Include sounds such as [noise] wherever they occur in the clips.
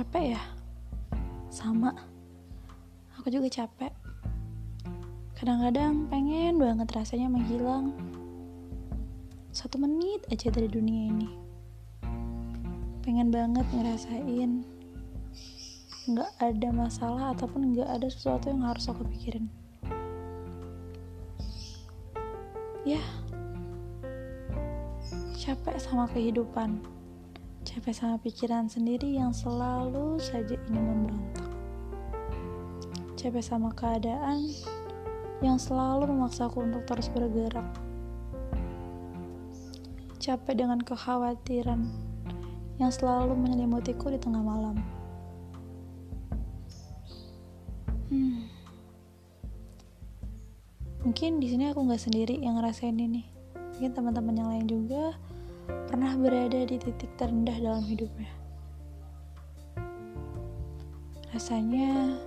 Capek ya? Sama. Aku juga capek. Kadang-kadang pengen banget rasanya menghilang. Satu menit aja dari dunia ini. Pengen banget ngerasain nggak ada masalah ataupun nggak ada sesuatu yang harus aku pikirin. Ya, capek sama kehidupan capek sama pikiran sendiri yang selalu saja ingin memberontak. Capek sama keadaan yang selalu memaksaku untuk terus bergerak. Capek dengan kekhawatiran yang selalu menyelimutiku di tengah malam. Hmm. Mungkin di sini aku nggak sendiri yang ngerasain ini. Mungkin teman-teman yang lain juga pernah berada di titik terendah dalam hidupnya. Rasanya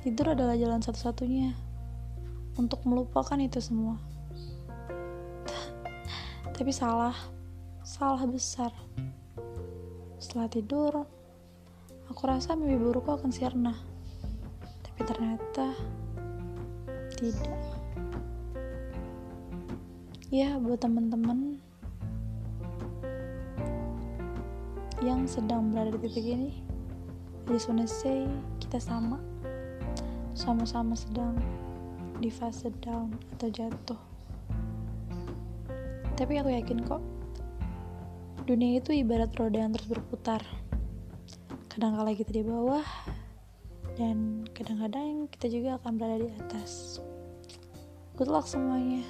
tidur adalah jalan satu-satunya untuk melupakan itu semua. [laughs] Tapi salah, salah besar. Setelah tidur, aku rasa mimpi burukku akan sirna. Tapi ternyata tidak. Ya, buat teman-teman yang sedang berada di titik ini I just wanna say kita sama. Sama-sama sedang di fase down atau jatuh. Tapi aku yakin kok dunia itu ibarat roda yang terus berputar. Kadang kala kita di bawah dan kadang-kadang kita juga akan berada di atas. Good luck semuanya